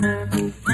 Música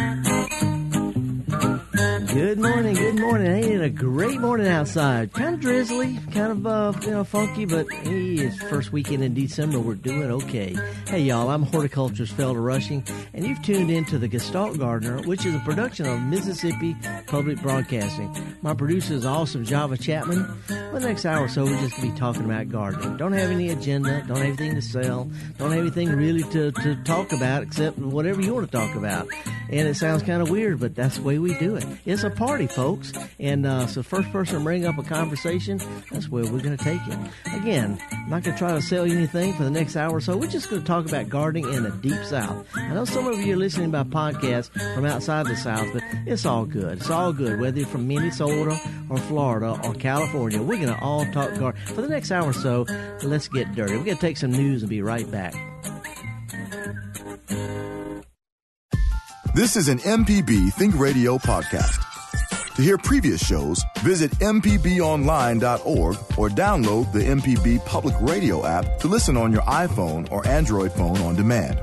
Good morning, good morning. Ain't it a great morning outside? Kind of drizzly, kind of uh, you know funky, but hey, it's first weekend in December. We're doing okay. Hey y'all, I'm horticulturist Felder Rushing, and you've tuned into the Gestalt Gardener, which is a production of Mississippi Public Broadcasting. My producer is awesome, Java Chapman. For the next hour or so, we're just gonna be talking about gardening. Don't have any agenda, don't have anything to sell, don't have anything really to, to talk about except whatever you want to talk about. And it sounds kind of weird, but that's the way we do it. It's a party, folks. And uh, so, first person to bring up a conversation, that's where we're going to take it. Again, I'm not going to try to sell you anything for the next hour or so. We're just going to talk about gardening in the deep South. I know some of you are listening by podcast from outside the South, but it's all good. It's all good, whether you're from Minnesota or Florida or California. We're going to all talk gardening. For the next hour or so, let's get dirty. We're going to take some news and be right back. This is an MPB Think Radio podcast. To hear previous shows, visit MPBOnline.org or download the MPB Public Radio app to listen on your iPhone or Android phone on demand.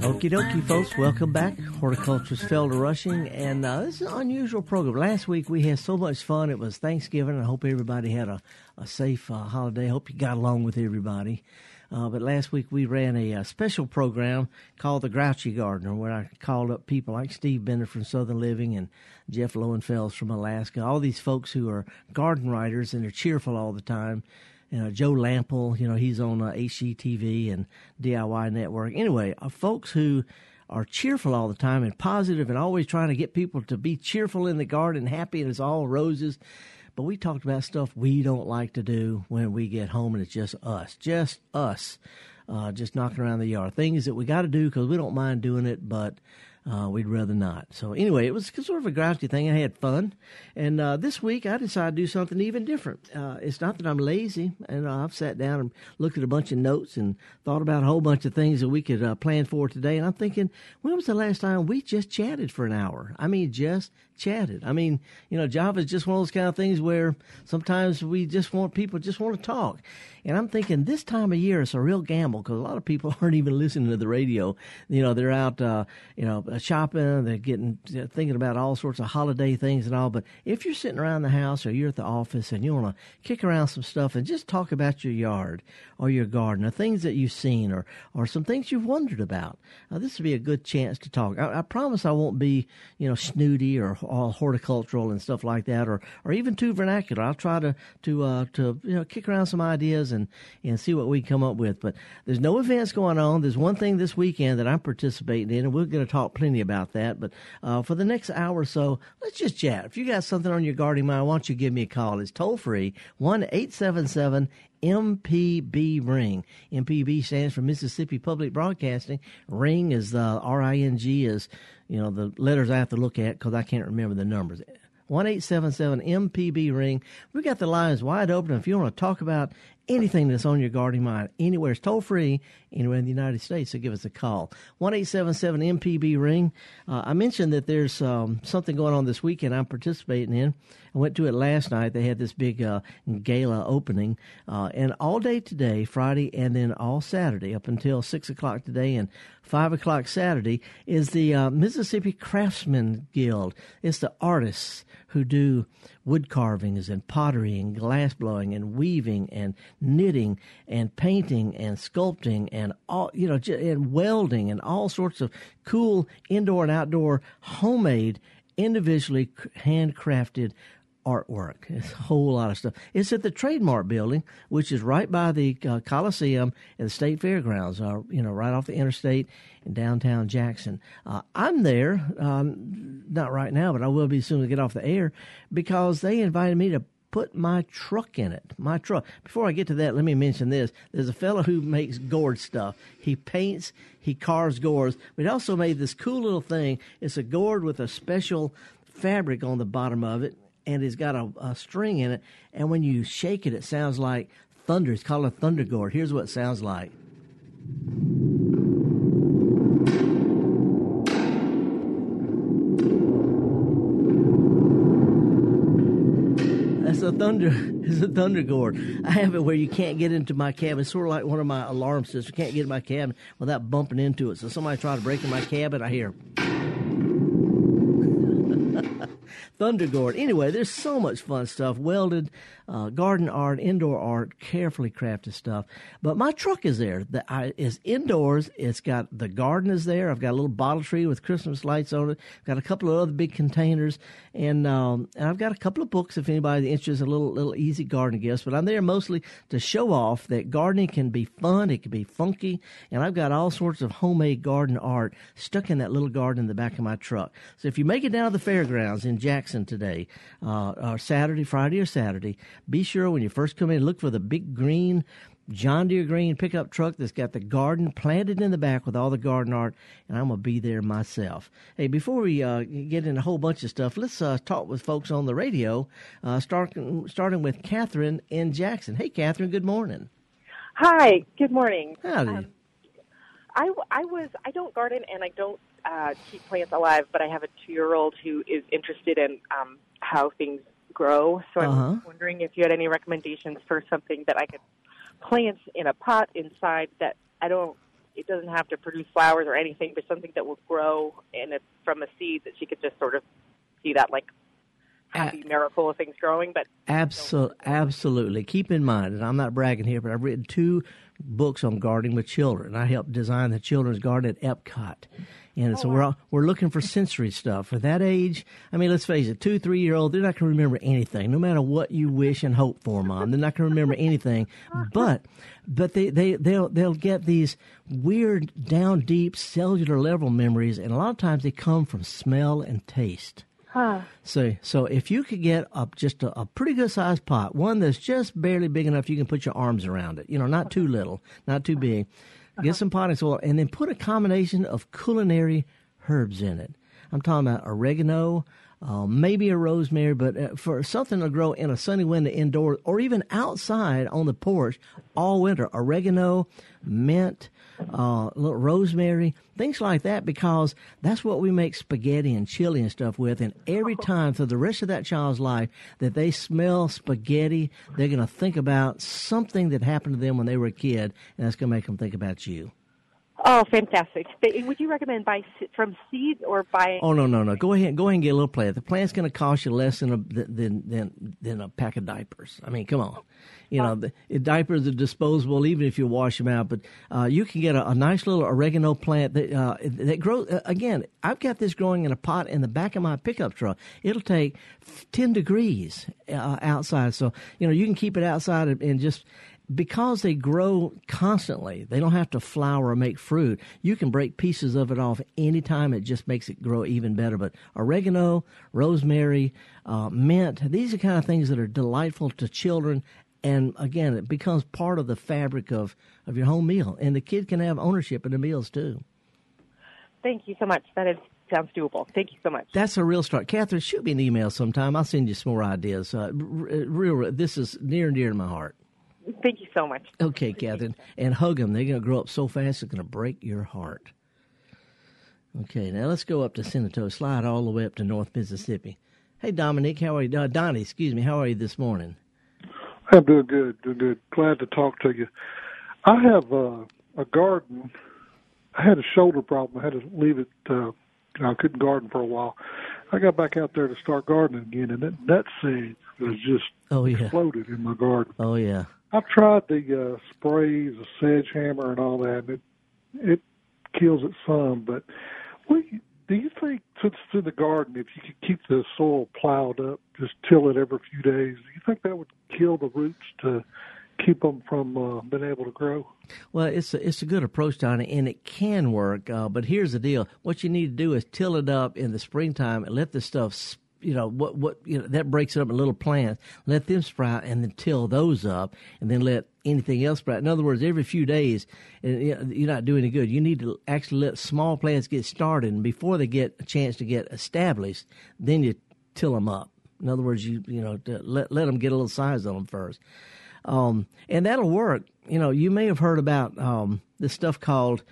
Okie dokie, folks. Welcome back. Horticulturist Felder Rushing. And uh, this is an unusual program. Last week we had so much fun. It was Thanksgiving. I hope everybody had a, a safe uh, holiday. Hope you got along with everybody. Uh, but last week we ran a, a, special program called The Grouchy Gardener, where I called up people like Steve Bender from Southern Living and Jeff Lowenfels from Alaska, all these folks who are garden writers and they're cheerful all the time. You know, Joe Lamp'l, you know, he's on uh, HGTV and DIY Network. Anyway, uh, folks who are cheerful all the time and positive and always trying to get people to be cheerful in the garden, happy, and it's all roses. But we talked about stuff we don't like to do when we get home and it's just us, just us, uh, just knocking around the yard. Things that we got to do because we don't mind doing it, but uh, we'd rather not. So anyway, it was sort of a grouchy thing. I had fun, and uh, this week I decided to do something even different. Uh, it's not that I'm lazy, and I've sat down and looked at a bunch of notes and thought about a whole bunch of things that we could uh, plan for today. And I'm thinking, when was the last time we just chatted for an hour? I mean, just chatted. I mean, you know, Java is just one of those kind of things where sometimes we just want people just want to talk. And I'm thinking this time of year it's a real gamble because a lot of people aren't even listening to the radio. You know, they're out, uh, you know, shopping. They're getting thinking about all sorts of holiday things and all. But if you're sitting around the house or you're at the office and you want to kick around some stuff and just talk about your yard or your garden or things that you've seen or or some things you've wondered about, uh, this would be a good chance to talk. I, I promise I won't be, you know, snooty or all horticultural and stuff like that, or or even too vernacular. I'll try to to uh, to you know kick around some ideas and and see what we come up with. But there's no events going on. There's one thing this weekend that I'm participating in, and we're going to talk plenty about that. But uh, for the next hour or so, let's just chat. If you got something on your gardening mind, why don't you give me a call? It's toll free one eight seven seven MPB Ring. MPB stands for Mississippi Public Broadcasting. Ring is the R I N G is you know the letters I have to look at because I can't remember the numbers. One eight seven seven MPB ring. We got the lines wide open. If you want to talk about anything that's on your gardening mind, anywhere, it's toll free anywhere in the United States. So give us a call. One eight seven seven MPB ring. Uh, I mentioned that there's um, something going on this weekend. I'm participating in. I went to it last night. They had this big uh, gala opening, uh, and all day today, Friday, and then all Saturday up until six o'clock today and five o'clock Saturday is the uh, Mississippi Craftsman Guild. It's the artists who do wood carvings and pottery and glass blowing and weaving and knitting and painting and sculpting and all you know and welding and all sorts of cool indoor and outdoor homemade individually handcrafted artwork. It's a whole lot of stuff. It's at the Trade Mart Building, which is right by the uh, Coliseum and the State Fairgrounds, uh, you know, right off the interstate in downtown Jackson. Uh, I'm there, um, not right now, but I will be soon to get off the air because they invited me to put my truck in it. My truck. Before I get to that, let me mention this. There's a fellow who makes gourd stuff. He paints, he carves gourds, but he also made this cool little thing. It's a gourd with a special fabric on the bottom of it and it's got a, a string in it. And when you shake it, it sounds like thunder. It's called a thunder gourd. Here's what it sounds like. That's a thunder. it's a thunder gourd. I have it where you can't get into my cabin. It's sort of like one of my alarm systems. You can't get in my cabin without bumping into it. So somebody try to break in my cabin, I hear. Thunder Gourd. Anyway, there's so much fun stuff. Welded, uh, garden art, indoor art, carefully crafted stuff. But my truck is there. The, I, is indoors. It's got the garden is there. I've got a little bottle tree with Christmas lights on it. I've got a couple of other big containers, and um, and I've got a couple of books if anybody's interested. A little little easy garden gifts. But I'm there mostly to show off that gardening can be fun. It can be funky, and I've got all sorts of homemade garden art stuck in that little garden in the back of my truck. So if you make it down to the fairgrounds in Jackson Jackson today, uh, or Saturday, Friday or Saturday, be sure when you first come in, look for the big green John Deere green pickup truck that's got the garden planted in the back with all the garden art, and I'm gonna be there myself. Hey, before we uh, get in a whole bunch of stuff, let's uh, talk with folks on the radio. Uh, start, starting with Catherine in Jackson. Hey, Catherine. Good morning. Hi. Good morning. Howdy. Um, I, I was I don't garden and I don't uh, keep plants alive, but I have a two year old who is interested in um, how things grow. So I'm uh-huh. wondering if you had any recommendations for something that I could plant in a pot inside that I don't. It doesn't have to produce flowers or anything, but something that will grow and it's from a seed that she could just sort of see that like happy miracle of things growing. But absolutely, absolutely. Keep in mind, and I'm not bragging here, but I've written two books on gardening with children. I helped design the children's garden at Epcot. And oh, so oh, wow. we're we're looking for sensory stuff for that age. I mean, let's face it, two, three year old, they're not going to remember anything, no matter what you wish and hope for, mom. They're not going to remember anything. But but they they they'll they'll get these weird down deep cellular level memories, and a lot of times they come from smell and taste. Huh. So, so if you could get up just a, a, pretty good sized pot, one that's just barely big enough you can put your arms around it, you know, not too little, not too big, Get some potting soil and then put a combination of culinary herbs in it. I'm talking about oregano, uh, maybe a rosemary, but uh, for something to grow in a sunny window indoors or even outside on the porch all winter, oregano, mint, uh, little rosemary, things like that, because that's what we make spaghetti and chili and stuff with. And every time for the rest of that child's life that they smell spaghetti, they're going to think about something that happened to them when they were a kid, and that's going to make them think about you. Oh, fantastic! Would you recommend buy from seed or buy? Oh no, no, no! Go ahead, go ahead and get a little plant. The plant's going to cost you less than a than than than a pack of diapers. I mean, come on, you know, the, diapers are disposable even if you wash them out. But uh, you can get a, a, nice little oregano plant that uh, that grows. Uh, again, I've got this growing in a pot in the back of my pickup truck. It'll take ten degrees uh, outside, so you know you can keep it outside and just because they grow constantly, they don't have to flower or make fruit. You can break pieces of it off anytime. It just makes it grow even better. But oregano, rosemary, uh, mint, these are kind of things that are delightful to children. And again, it becomes part of the fabric of, of your home meal. And the kid can have ownership in the meals too. Thank you so much. That is sounds doable. Thank you so much. That's a real start. Catherine, shoot me an email sometime. I'll send you some more ideas. Uh, real, this is near and dear to my heart. Thank you so much. Okay, Catherine. And hug them. They're going to grow up so fast, it's going to break your heart. Okay, now let's go up to Senatobia, slide all the way up to North Mississippi. Hey, Dominique, how are you? Uh, Donnie, excuse me, how are you this morning? I'm doing good, doing good. Glad to talk to you. I have uh, a garden. I had a shoulder problem. I had to leave it. Uh, I couldn't garden for a while. I got back out there to start gardening again, and that nut seed was just oh, yeah. exploded in my garden. Oh yeah. I've tried the uh, sprays, the Sedgehammer, and all that. And it it kills it some, but what do you think? Since it's in the garden, if you could keep the soil plowed up, just till it every few days, do you think that would kill the roots to keep them from uh, being able to grow? Well, it's a, it's a good approach, Donnie, and it can work. Uh, but here's the deal: what you need to do is till it up in the springtime and let the stuff you know what what you know that breaks it up in little plants. Let them sprout and then till those up, and then let anything else sprout. In other words, every few days, you're not doing any good. You need to actually let small plants get started, and before they get a chance to get established, then you till them up. In other words, you you know let let them get a little size on them first, um, and that'll work. You know, you may have heard about um, this stuff called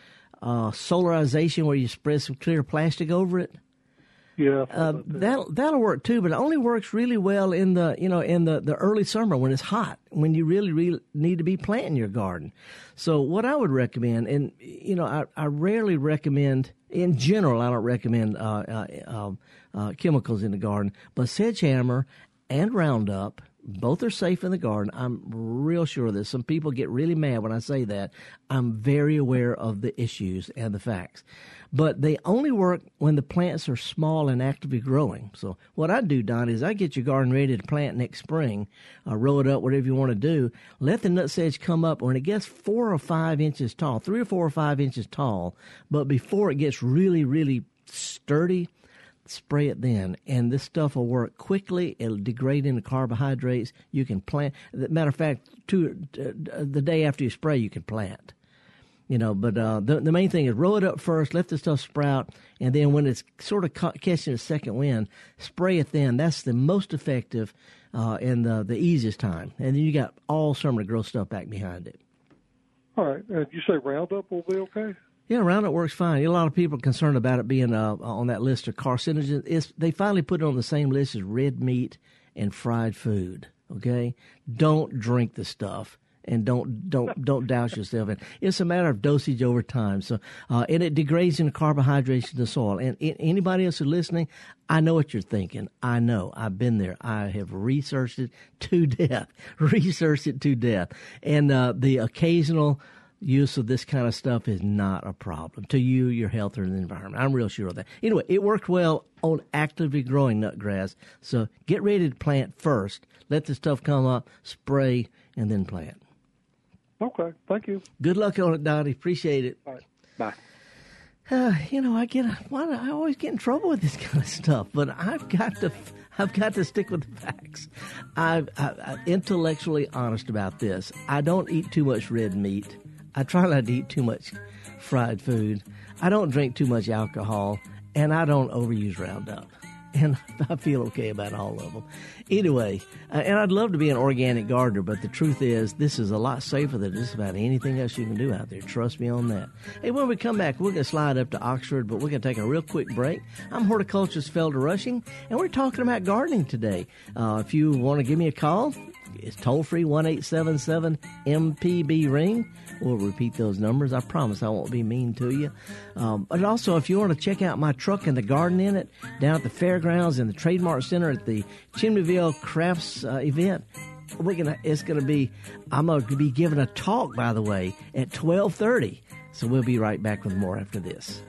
uh, solarization, where you spread some clear plastic over it. Yeah, uh, that that'll work too, but it only works really well in the you know in the, the early summer when it's hot, when you really really need to be planting your garden. So what I would recommend, and you know I, I rarely recommend in general I don't recommend uh, uh, um, uh, chemicals in the garden, but Sedgehammer and Roundup both are safe in the garden. I'm real sure of this. Some people get really mad when I say that. I'm very aware of the issues and the facts. But they only work when the plants are small and actively growing. So what I do, Don, is I get your garden ready to plant next spring, uh, roll it up, whatever you want to do. Let the nut nutsedge come up when it gets four or five inches tall, three or four or five inches tall. But before it gets really, really sturdy, spray it then, and this stuff will work quickly. It'll degrade into carbohydrates. You can plant. Matter of fact, two, uh, the day after you spray, you can plant. You know, but uh, the the main thing is roll it up first, let the stuff sprout, and then when it's sort of ca- catching a second wind, spray it. Then that's the most effective uh, and the the easiest time. And then you got all summer to grow stuff back behind it. All right, and you say Roundup will be okay? Yeah, Roundup works fine. A lot of people are concerned about it being uh, on that list of carcinogens. It's, they finally put it on the same list as red meat and fried food. Okay, don't drink the stuff and don't don't don't douse yourself in. It's a matter of dosage over time. So, uh, and it degrades into carbohydrates in the soil. And, and anybody else who's listening, I know what you're thinking. I know. I've been there. I have researched it to death. researched it to death. And uh, the occasional use of this kind of stuff is not a problem to you, your health, or the environment. I'm real sure of that. Anyway, it worked well on actively growing nutgrass. So get ready to plant first. Let the stuff come up, spray, and then plant. Okay, thank you. Good luck on it, Donnie. Appreciate it. All right. Bye. Uh, you know, I get why I always get in trouble with this kind of stuff, but I've got to I've got to stick with the facts. I'm, I'm intellectually honest about this. I don't eat too much red meat. I try not to eat too much fried food. I don't drink too much alcohol, and I don't overuse Roundup. And I feel okay about all of them. Anyway, uh, and I'd love to be an organic gardener, but the truth is, this is a lot safer than just about anything else you can do out there. Trust me on that. Hey, when we come back, we're going to slide up to Oxford, but we're going to take a real quick break. I'm horticulturist Felder Rushing, and we're talking about gardening today. Uh, if you want to give me a call, it's toll free one eight seven seven MPB ring. We'll repeat those numbers. I promise I won't be mean to you. Um, but also, if you want to check out my truck and the garden in it down at the fairgrounds in the Trade Mart Center at the Chimneyville Crafts uh, event, we're gonna. It's gonna be. I'm gonna be giving a talk, by the way, at twelve thirty. So we'll be right back with more after this.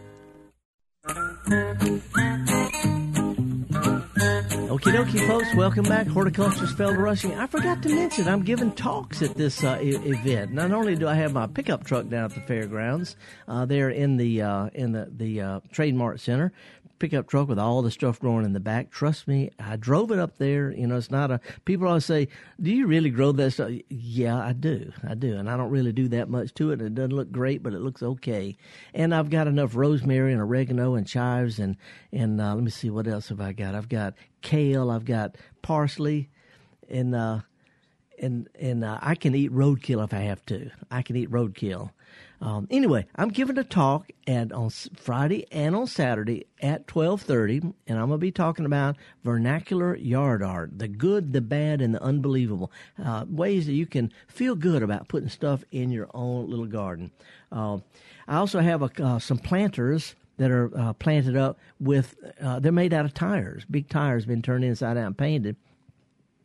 Okie dokie, folks. Welcome back. Horticulturist Felder Rushing. I forgot to mention I'm giving talks at this uh, e- event. Not only do I have my pickup truck down at the fairgrounds, uh, there in the uh, in the the uh, Trade Mart center, pickup truck with all the stuff growing in the back. Trust me, I drove it up there. You know, it's not a. People always say, "Do you really grow that stuff?" Yeah, I do. I do, and I don't really do that much to it. It doesn't look great, but it looks okay. And I've got enough rosemary and oregano and chives and and uh, let me see what else have I got. I've got kale. I've got parsley, and uh, and and uh, I can eat roadkill if I have to. I can eat roadkill. Um, anyway, I'm giving a talk at on Friday and on Saturday at 12:30, and I'm going to be talking about vernacular yard art, the good, the bad, and the unbelievable uh, ways that you can feel good about putting stuff in your own little garden. Uh, I also have a, uh, some planters that are uh, planted up with. Uh, they're made out of tires. Big tires been turned inside out and painted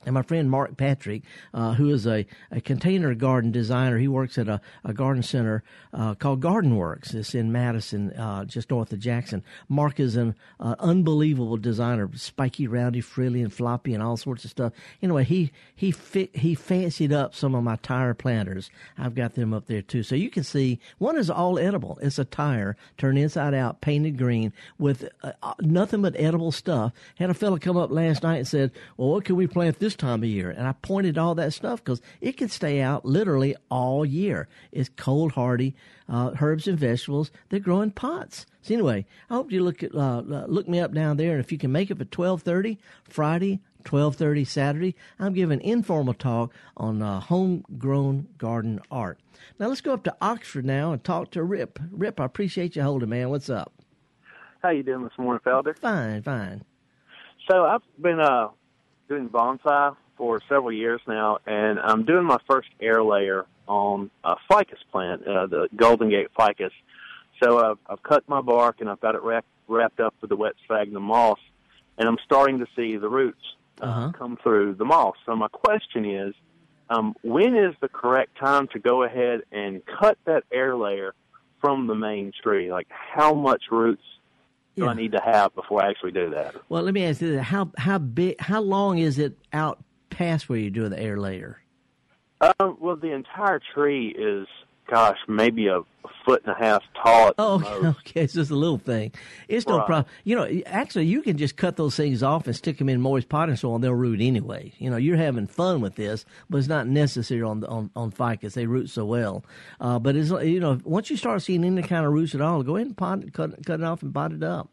and my friend Mark Patrick, uh, who is a, a container garden designer, he works at a, a garden center uh, called Garden Works. It's in Madison, uh, just north of Jackson. Mark is an uh, unbelievable designer, spiky, roundy, frilly, and floppy, and all sorts of stuff. Anyway, he he he fancied up some of my tire planters. I've got them up there too, so you can see one is all edible. It's a tire turned inside out, painted green, with uh, nothing but edible stuff. Had a fellow come up last night and said, "Well, what can we plant this?" Time of year. And I pointed all that stuff because it can stay out literally all year. It's cold hardy uh, herbs and vegetables. They grow in pots. So anyway, I hope you look at uh, look me up down there, and if you can make it for twelve thirty Friday, twelve thirty Saturday, I'm giving an informal talk on uh, homegrown garden art. Now let's go up to Oxford now and talk to Rip. Rip, I appreciate you holding, man. What's up? How you doing this morning, Felder? Fine, fine. So I've been uh, doing bonsai for several years now, and I'm doing my first air layer on a ficus plant, uh, the Golden Gate ficus. So I've, I've cut my bark and I've got it wrapped, wrapped up with the wet sphagnum moss, and I'm starting to see the roots uh, uh-huh. come through the moss. So my question is, um, when is the correct time to go ahead and cut that air layer from the main tree? Like how much roots do yeah. I need to have before I actually do that? Well, let me ask you this: how how big, how long is it out past where you do the air layer? Um, well, the entire tree is gosh, maybe a, foot and a half tall. oh, okay. okay. It's just a little thing. It's no problem. You know, actually, you can just cut those things off and stick them in moist potting soil, and they'll root anyway. You know, you're having fun with this, but it's not necessary on on on ficus. They root so well. Uh, but it's you know, once you start seeing any kind of roots at all, go ahead and pot, cut cut it off and pot it up.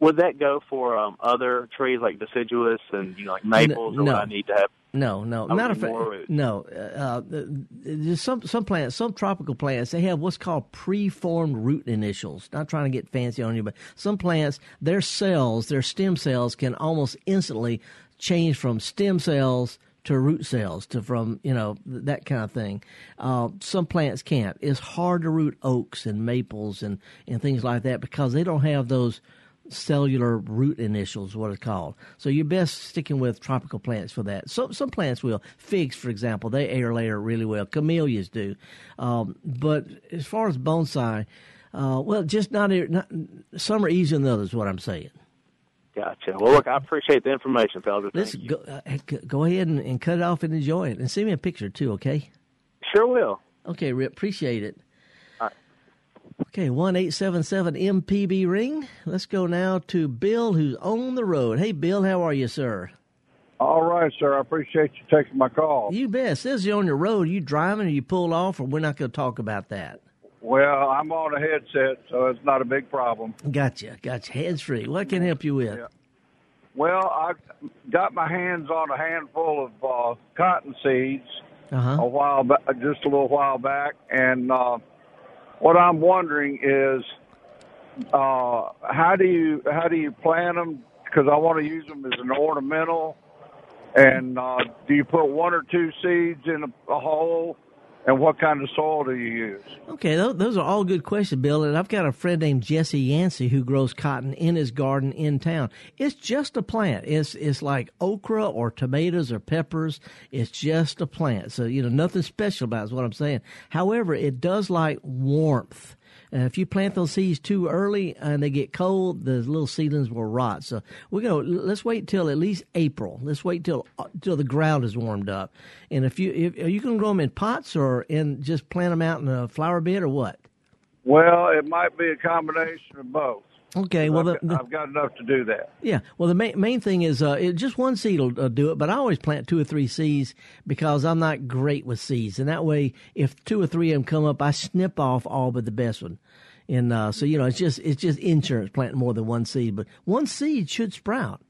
Would that go for um, other trees like deciduous and you know, like maples, no, or no. I need to have? No, no, matter of fact, no. Uh, there's some some plants, some tropical plants, they have what's called preformed root initials. Not trying to get fancy on you, but some plants, their cells, their stem cells, can almost instantly change from stem cells to root cells to from you know that kind of thing. Uh, some plants can't. It's hard to root oaks and maples and and things like that because they don't have those cellular root initials, what it's called. So you're best sticking with tropical plants for that. Some some plants will. Figs, for example, they air layer really well. Camellias do. Um, but as far as bonsai, uh, well, just not, not some are easier than others. What I'm saying. Gotcha. Well, look, I appreciate the information, fellas. Let's go, uh, go ahead and, and cut it off and enjoy it, and send me a picture too. Okay. Sure will. Okay, Rip. Appreciate it. Okay, one eight seven seven MPB ring. Let's go now to Bill, who's on the road. Hey, Bill, how are you, sir? All right, sir. I appreciate you taking my call. You bet. Says you're on the road. Are you driving, or you pulled off, or we're not going to talk about that. Well, I'm on a headset, so it's not a big problem. Gotcha, gotcha. Hands free. What can I help you with? Yeah. Well, I got my hands on a handful of uh, cotton seeds uh-huh. a while back, just a little while back, and uh, what I'm wondering is, uh, how do you how do you plant them? Because I want to use them as an ornamental. And uh, do you put one or two seeds in a, a hole? And what kind of soil do you use? Okay, those are all good questions, Bill. And I've got a friend named Jesse Yancey who grows cotton in his garden in town. It's just a plant. It's it's like okra or tomatoes or peppers. It's just a plant. So you know nothing special about it is what I'm saying. However, it does like warmth. And if you plant those seeds too early and they get cold, the little seedlings will rot. So we're to let's wait till at least April. Let's wait till till the ground is warmed up. And if you if, are you to grow them in pots or in just plant them out in a flower bed or what? Well, it might be a combination of both. Okay, well, I've, the, the, I've, got enough to do that. Yeah, well, the main main thing is uh, it, just one seed will uh, do it, but I always plant two or three seeds because I'm not great with seeds, and that way, if two or three of them come up, I snip off all but the best one. And uh, so you know, it's just it's just insurance planting more than one seed, but one seed should sprout.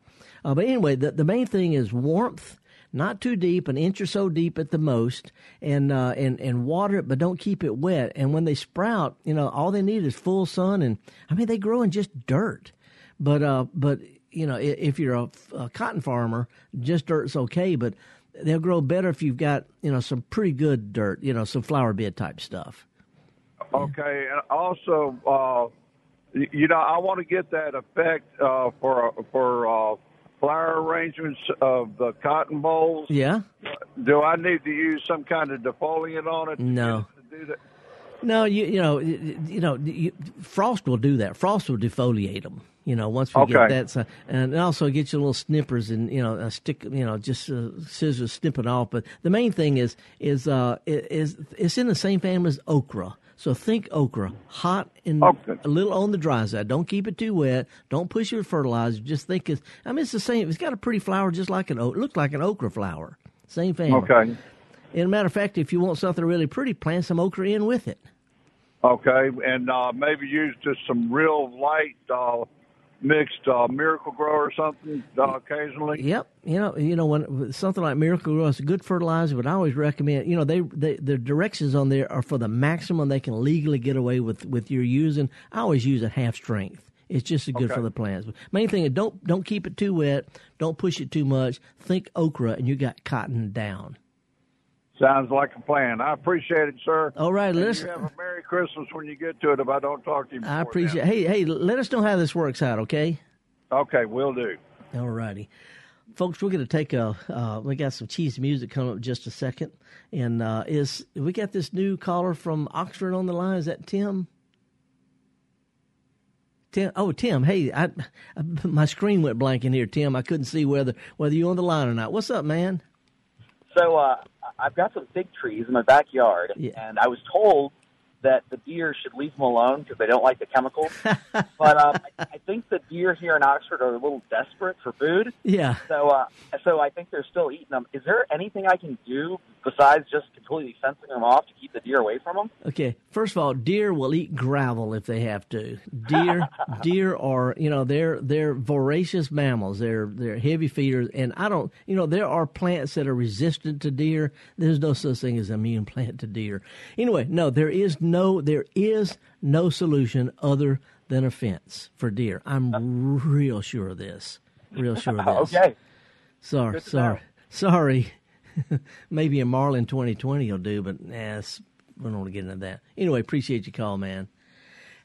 Uh, but anyway, the the main thing is warmth not too deep, an inch or so deep at the most, and uh, and and water it, but don't keep it wet. And when they sprout, you know, all they need is full sun, and I mean they grow in just dirt. But uh, but you know, if you're a, a cotton farmer, just dirt's okay, but they'll grow better if you've got you know some pretty good dirt, you know, some flower bed type stuff. Okay, and also, uh, you know, I want to get that effect uh, for for uh, flower arrangements of the cotton bolls. Yeah. Do I need to use some kind of defoliant on it? no. No, you you know you know you, frost will do that. Frost will defoliate them. You know, once we okay. get that, so, and also get you little snippers and you know a stick, you know, just uh, scissors snipping off. But the main thing is is uh is it's in the same family as okra. So think okra, hot and okay. a little on the dry side. Don't keep it too wet. Don't push your fertilizer. Just think it's. I mean, it's the same. It's got a pretty flower, just like an. It looks like an okra flower. Same family. Okay. And a matter of fact, if you want something really pretty, plant some okra in with it. Okay, and uh, maybe use just some real light uh, mixed uh, Miracle-Gro or something uh, occasionally. Yep, you know, you know when something like Miracle-Gro is a good fertilizer, but I always recommend. You know, they, they the directions on there are for the maximum they can legally get away with with your using. I always use a half strength. It's just as good okay. for the plants. Main thing is don't don't keep it too wet. Don't push it too much. Think okra, and you got cotton down. Sounds like a plan. I appreciate it, sir. All right, listen. You have a Merry Christmas when you get to it. If I don't talk to you, I appreciate. Hey, hey, let us know how this works out, okay? Okay, we'll do. All righty. Folks, we're going to take a. Uh, we got some cheesy music coming up in just a second, and uh, is we got this new caller from Oxford on the line? Is that Tim? Tim, oh Tim, hey, I, I, my screen went blank in here, Tim. I couldn't see whether whether you on the line or not. What's up, man? So uh, I've got some fig trees in my backyard, Yeah. and I was told that the deer should leave them alone because they don't like the chemicals. but um, I, I think the deer here in Oxford are a little desperate for food. Yeah. So, uh, so I think they're still eating them. Is there anything I can do besides just completely fencing them off to keep the deer away from them? Okay, first of all, deer will eat gravel if they have to. Deer, deer are you know they're they're voracious mammals. They're they're heavy feeders, and I don't you know there are plants that are resistant to deer. There's no such thing as immune plant to deer. Anyway, no, there is no there is no solution other than a fence for deer. I'm real sure of this. Real sure of this. okay. Sorry, sorry, sorry. Maybe a Marlin 2020 will do, but nah, we don't want to get into that. Anyway, appreciate your call, man.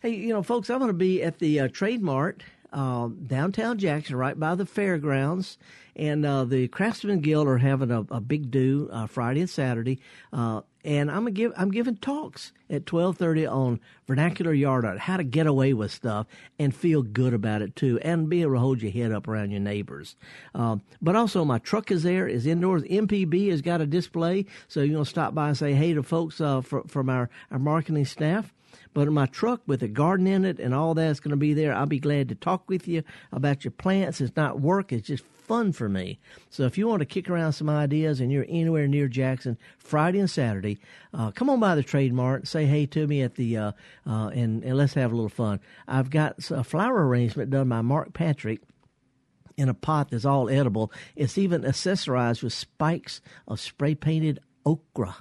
Hey, you know, folks, I'm going to be at the uh, Trade Mart uh, downtown Jackson, right by the fairgrounds, and uh, the Craftsman Guild are having a, a big do uh, Friday and Saturday, uh, and I'm give I'm giving talks at 12:30 on vernacular yard art, how to get away with stuff and feel good about it too, and be able to hold your head up around your neighbors. Um, but also, my truck is there, is indoors. MPB has got a display, so you're gonna stop by and say hey to folks uh, fr- from our our marketing staff. But my truck with a garden in it and all that's going to be there, I'll be glad to talk with you about your plants. It's not work, it's just fun for me. So if you want to kick around some ideas and you're anywhere near Jackson, Friday and Saturday, uh, come on by the Trade Mart, say hey to me at the, uh, uh, and, and let's have a little fun. I've got a flower arrangement done by Mark Patrick in a pot that's all edible. It's even accessorized with spikes of spray painted okra.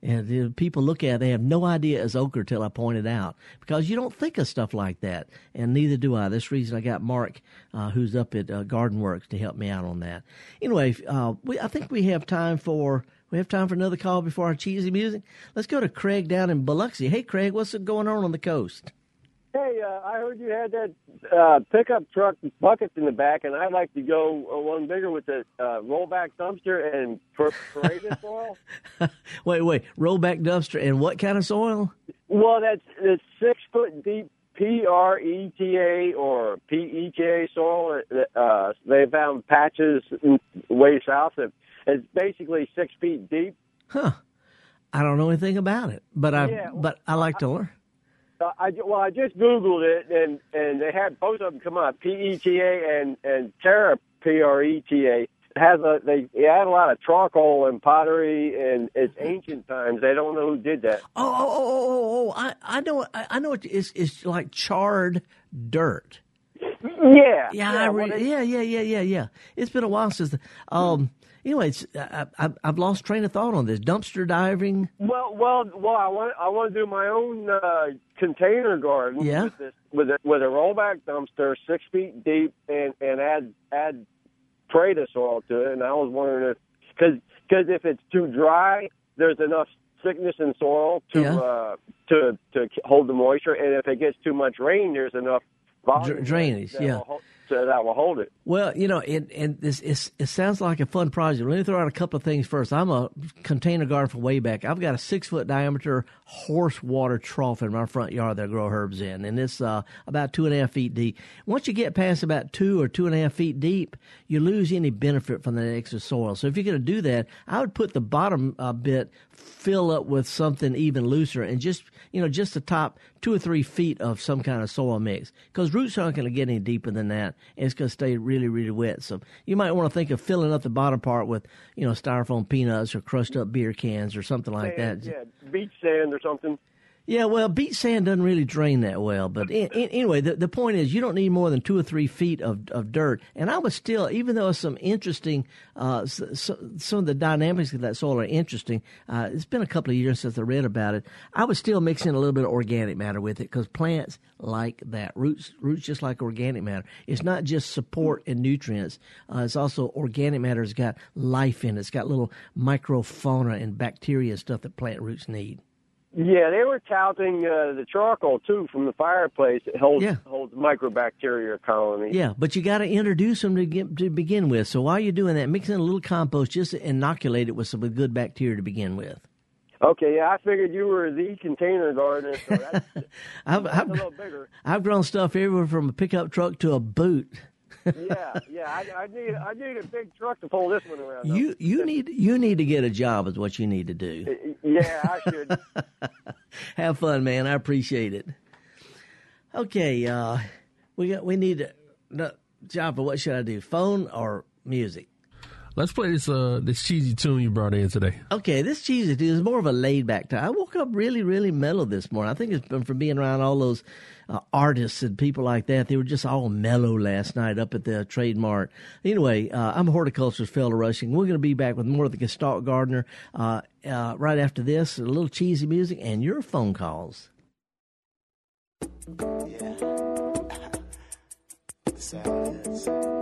And people look at it, they have no idea it's okra till I point it out because you don't think of stuff like that, and neither do I. This reason I got Mark, uh, who's up at uh, Garden Works, to help me out on that. Anyway, uh, we, I think we have time for we have time for another call before our cheesy music. Let's go to Craig down in Biloxi. Hey, Craig, what's going on on the coast? Hey, uh, I heard you had that uh, pickup truck buckets in the back, and I'd like to go uh, one bigger with the uh, rollback dumpster and per- parade soil. wait, wait, rollback dumpster and what kind of soil? Well, that's it's six foot deep P R E T A or P E T A soil. Uh, they found patches way south that it's basically six feet deep. Huh. I don't know anything about it, but I Yeah, well, but I like to learn. Uh, I well, I just googled it, and and they had both of them come up, P E T A and and Terra P R E T A. Has a they it had a lot of charcoal and pottery, and it's ancient times. They don't know who did that. Oh, oh, oh, oh, oh, oh! I, I know, I, I know. It's, it's like charred dirt. Yeah, Yeah, I well, re- they- yeah, yeah, yeah, yeah, yeah. It's been a while since. The, um. Anyways, I, I, I've lost train of thought on this dumpster diving. Well, well, well. I want I want to do my own uh, container garden. Yeah. With, this, with a with a rollback dumpster, six feet deep, and and add add preta soil to it. And I was wondering if because because if it's too dry, there's enough thickness in soil to Yeah. uh, to to hold the moisture, and if it gets too much rain, there's enough volume Dr- drainage, that yeah. will hold, so that will hold it. Well, you know, it, and this it's, it sounds like a fun project. Let me throw out a couple of things first. I'm a container garden from way back. I've got a six foot diameter horse water trough in my front yard that I grow herbs in, and it's uh, about two and a half feet deep. Once you get past about two or two and a half feet deep, you lose any benefit from the extra soil. So if you're going to do that, I would put the bottom uh, bit fill up with something even looser, and just you know just the top two or three feet of some kind of soil mix because roots aren't going to get any deeper than that. And it's going to stay really, really wet. So you might want to think of filling up the bottom part with, you know, styrofoam peanuts or crushed up beer cans or something like Sand, that. Yeah, beach sand or something. Yeah, well, beach sand doesn't really drain that well. But in, in, anyway, the, the point is you don't need more than two or three feet of, of dirt. And I was still, even though some interesting, uh, so, some of the dynamics of that soil are interesting, uh, it's been a couple of years since I read about it. I was still mixing a little bit of organic matter with it because plants like that. Roots, roots just like organic matter. It's not just support and nutrients. Uh, it's also organic matter has got life in it. It's got little microfauna and bacteria and stuff that plant roots need. Yeah, they were touting uh, the charcoal too from the fireplace. It holds yeah. holds microbacteria colonies. Yeah, but you got to introduce them to get to begin with. So while you're doing that, mix in a little compost, just to inoculate it with some good bacteria to begin with. Okay, yeah, I figured you were the container gardener, so that's, I've, that's I've, a little bigger. I've grown stuff everywhere from a pickup truck to a boot yeah, yeah. I, I, need I need a big truck to pull this one around. You you need you need to get a job is what you need to do. Yeah, I should. Have fun, man. I appreciate it. Okay, uh, we got we need a no, Joppa. What should I do? Phone or music? Let's play this uh this cheesy tune you brought in today. Okay, this cheesy tune is more of a laid back time. I woke up really really mellow this morning. I think it's been from being around all those uh, artists and people like that. They were just all mellow last night up at the Trade Mart. Anyway, uh, I'm a horticulturist, Felder Rushing. We're going to be back with more of the Gestalt Gardener uh, uh, right after this. A little cheesy music and your phone calls. Yeah.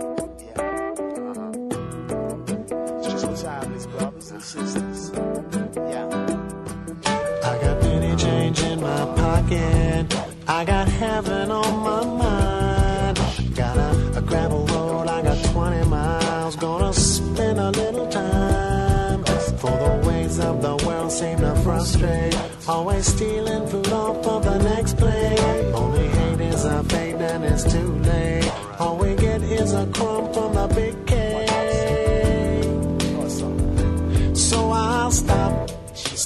sisters. Yeah. I got penny change in my pocket. I got heaven on my mind. Got a, a gravel road. I got 20 miles. Gonna spend a little time. For the ways of the world seem to frustrate. Always stealing food off of the next plate.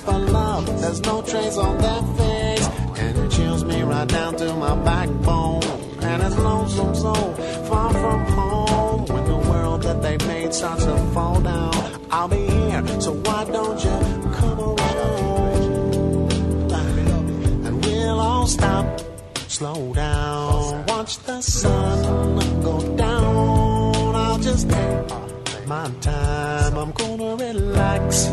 For love, there's no trace on their face. And it chills me right down to my backbone. And it's lonesome so far from home. When the world that they made starts to fall down, I'll be here. So why don't you come around? And we'll all stop, slow down, watch the sun go down. I'll just take my time. I'm gonna relax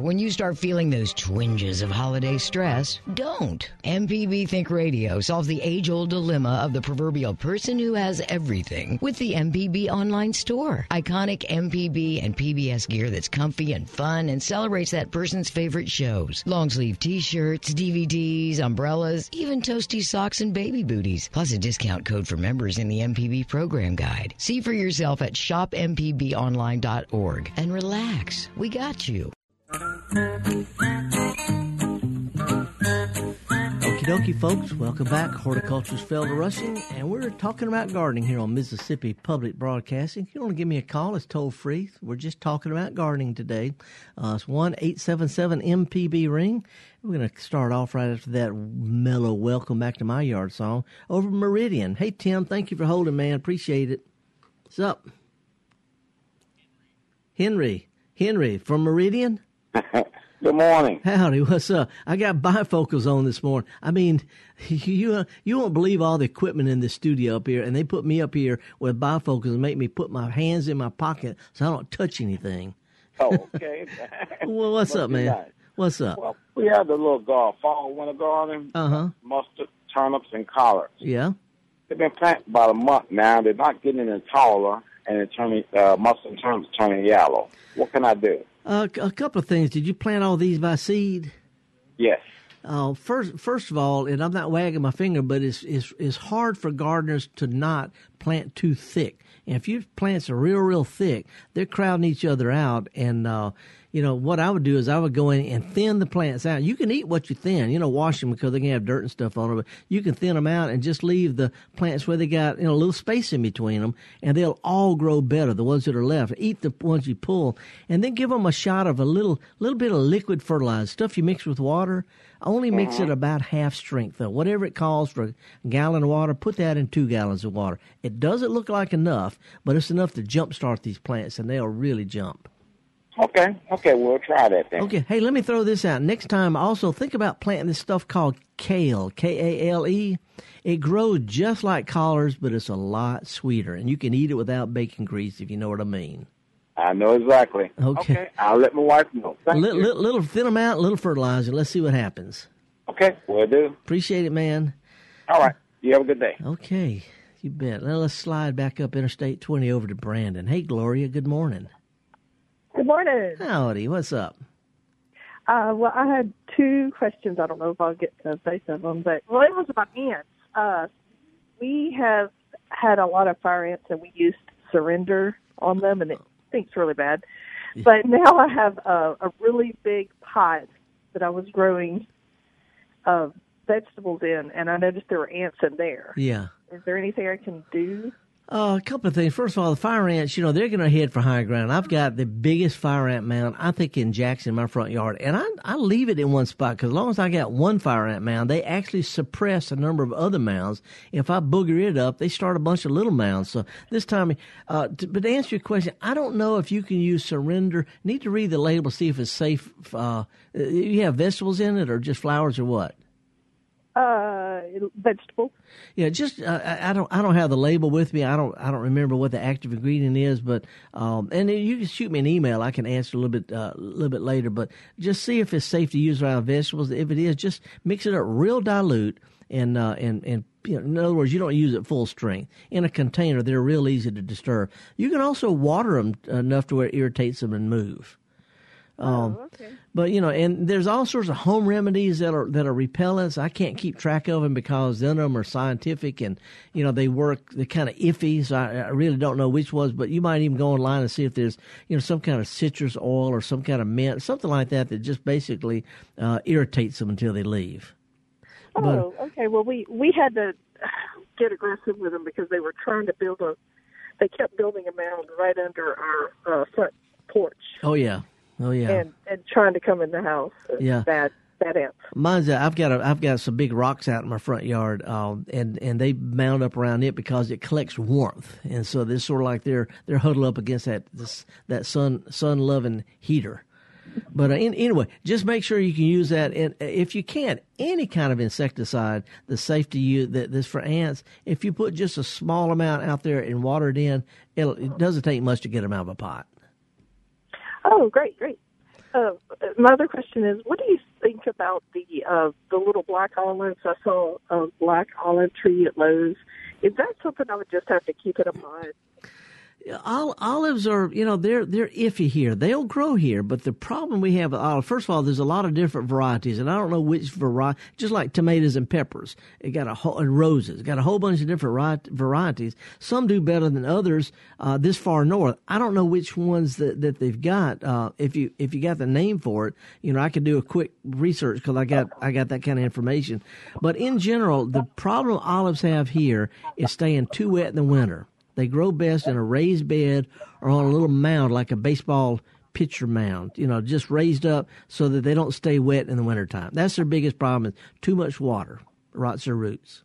when you start feeling those twinges of holiday stress, don't. MPB Think Radio solves the age old dilemma of the proverbial person who has everything with the MPB online store. Iconic MPB and PBS gear that's comfy and fun and celebrates that person's favorite shows. Long sleeve t shirts, DVDs, umbrellas, even toasty socks and baby booties, plus a discount code for members in the MPB program guide. See for yourself at shopmpbonline.org and relax. We got you. Okie dokie, folks. Welcome back. Horticulturist Felder Rushing, and we're talking about gardening here on Mississippi Public Broadcasting. If you want to give me a call, it's toll free. We're just talking about gardening today. Uh, it's 1 877 MPB Ring. We're going to start off right after that mellow Welcome Back to My Yard song over Meridian. Hey, Tim, thank you for holding, man. Appreciate it. What's up? Henry. Henry from Meridian? Good morning. Howdy, what's up? I got bifocals on this morning. I mean, you uh, you won't believe all the equipment in the studio up here, and they put me up here with bifocals and make me put my hands in my pocket so I don't touch anything. Oh, okay. well, what's up, man? What's up? Well, we have the little gar- fall winter garden, Uh huh. mustard, turnips, and collards. Yeah. They've been planted about a month now. They're not getting any taller, and it's turning uh, mustard and turnips turning yellow. What can I do? Uh, a couple of things. Did you plant all these by seed? Yes. Uh, first, first of all, and I'm not wagging my finger, but it's, it's it's hard for gardeners to not plant too thick. And if your plants are real, real thick, they're crowding each other out. And uh, you know what I would do is I would go in and thin the plants out. You can eat what you thin, you know, wash them because they can have dirt and stuff on them. But you can thin them out and just leave the plants where they got you know a little space in between them, and they'll all grow better. The ones that are left, eat the ones you pull, and then give them a shot of a little little bit of liquid fertilizer stuff you mix with water. Only mix it mm-hmm. about half strength though. Whatever it calls for a gallon of water, put that in two gallons of water. It doesn't look like enough, but it's enough to jumpstart these plants, and they'll really jump. Okay. Okay, we'll try that then. Okay, hey, let me throw this out. Next time, also think about planting this stuff called kale, K A L E. It grows just like collards, but it's a lot sweeter, and you can eat it without bacon grease if you know what I mean. I know exactly. Okay. I'll let my wife know. Thank Little, you. little, little thin them out, little fertilizer. Let's see what happens. Okay, will do. Appreciate it, man. All right. You have a good day. Okay, you bet. Now let's slide back up Interstate 20 over to Brandon. Hey, Gloria, good morning. Good morning. Howdy, what's up? Uh, well, I had two questions. I don't know if I'll get to both of them, but well, it was about ants. Uh, we have had a lot of fire ants, and we used surrender on them, and it stinks really bad. But now I have a, a really big pot that I was growing uh, vegetables in, and I noticed there were ants in there. Yeah. Is there anything I can do? Uh, a couple of things. First of all, the fire ants, you know, they're going to head for high ground. I've got the biggest fire ant mound, I think, in Jackson, my front yard. And I, I leave it in one spot because as long as I got one fire ant mound, they actually suppress a number of other mounds. If I booger it up, they start a bunch of little mounds. So this time, uh, to, but to answer your question, I don't know if you can use surrender. Need to read the label, to see if it's safe. Uh, you have vegetables in it or just flowers or what? Uh, vegetable. Yeah, just uh, I don't I don't have the label with me. I don't I don't remember what the active ingredient is, but um, and you can shoot me an email. I can answer a little bit uh, a little bit later. But just see if it's safe to use around vegetables. If it is, just mix it up real dilute and uh, and and you know, in other words, you don't use it full strength in a container. They're real easy to disturb. You can also water them enough to where it irritates them and move. Um, oh, okay. But you know, and there's all sorts of home remedies that are that are repellents. I can't keep track of them because none of them are scientific, and you know they work. They're kind of iffy, so I, I really don't know which ones. But you might even go online and see if there's you know some kind of citrus oil or some kind of mint, something like that that just basically uh, irritates them until they leave. Oh, okay. Well, we we had to get aggressive with them because they were trying to build a. They kept building a mound right under our uh, front porch. Oh yeah, oh yeah. And and trying to come in the house. Yeah. Bad bad ants. Mine's uh, I've got a, I've got some big rocks out in my front yard, um, and and they mound up around it because it collects warmth, and so they're sort of like they're they're huddled up against that this, that sun sun loving heater. But uh, in, anyway, just make sure you can use that. And if you can, any kind of insecticide the safe to use that that's for ants. If you put just a small amount out there and water it in, it'll, it doesn't take much to get them out of a pot. Oh, great, great. Uh, my other question is, what do you think about the uh, the little black olives? I saw a black olive tree at Lowe's. Is that something I would just have to keep in mind? Olives are, you know, they're they're iffy here. They'll grow here, but the problem we have with olives, first of all, there's a lot of different varieties, and I don't know which variety. Just like tomatoes and peppers, it got a whole and roses, got a whole bunch of different varieties. Some do better than others. Uh, this far north, I don't know which ones that, that they've got. Uh, if you if you got the name for it, you know, I could do a quick research because I got I got that kind of information. But in general, the problem olives have here is staying too wet in the winter. They grow best in a raised bed or on a little mound like a baseball pitcher mound, you know, just raised up so that they don't stay wet in the wintertime. That's their biggest problem is too much water rots their roots.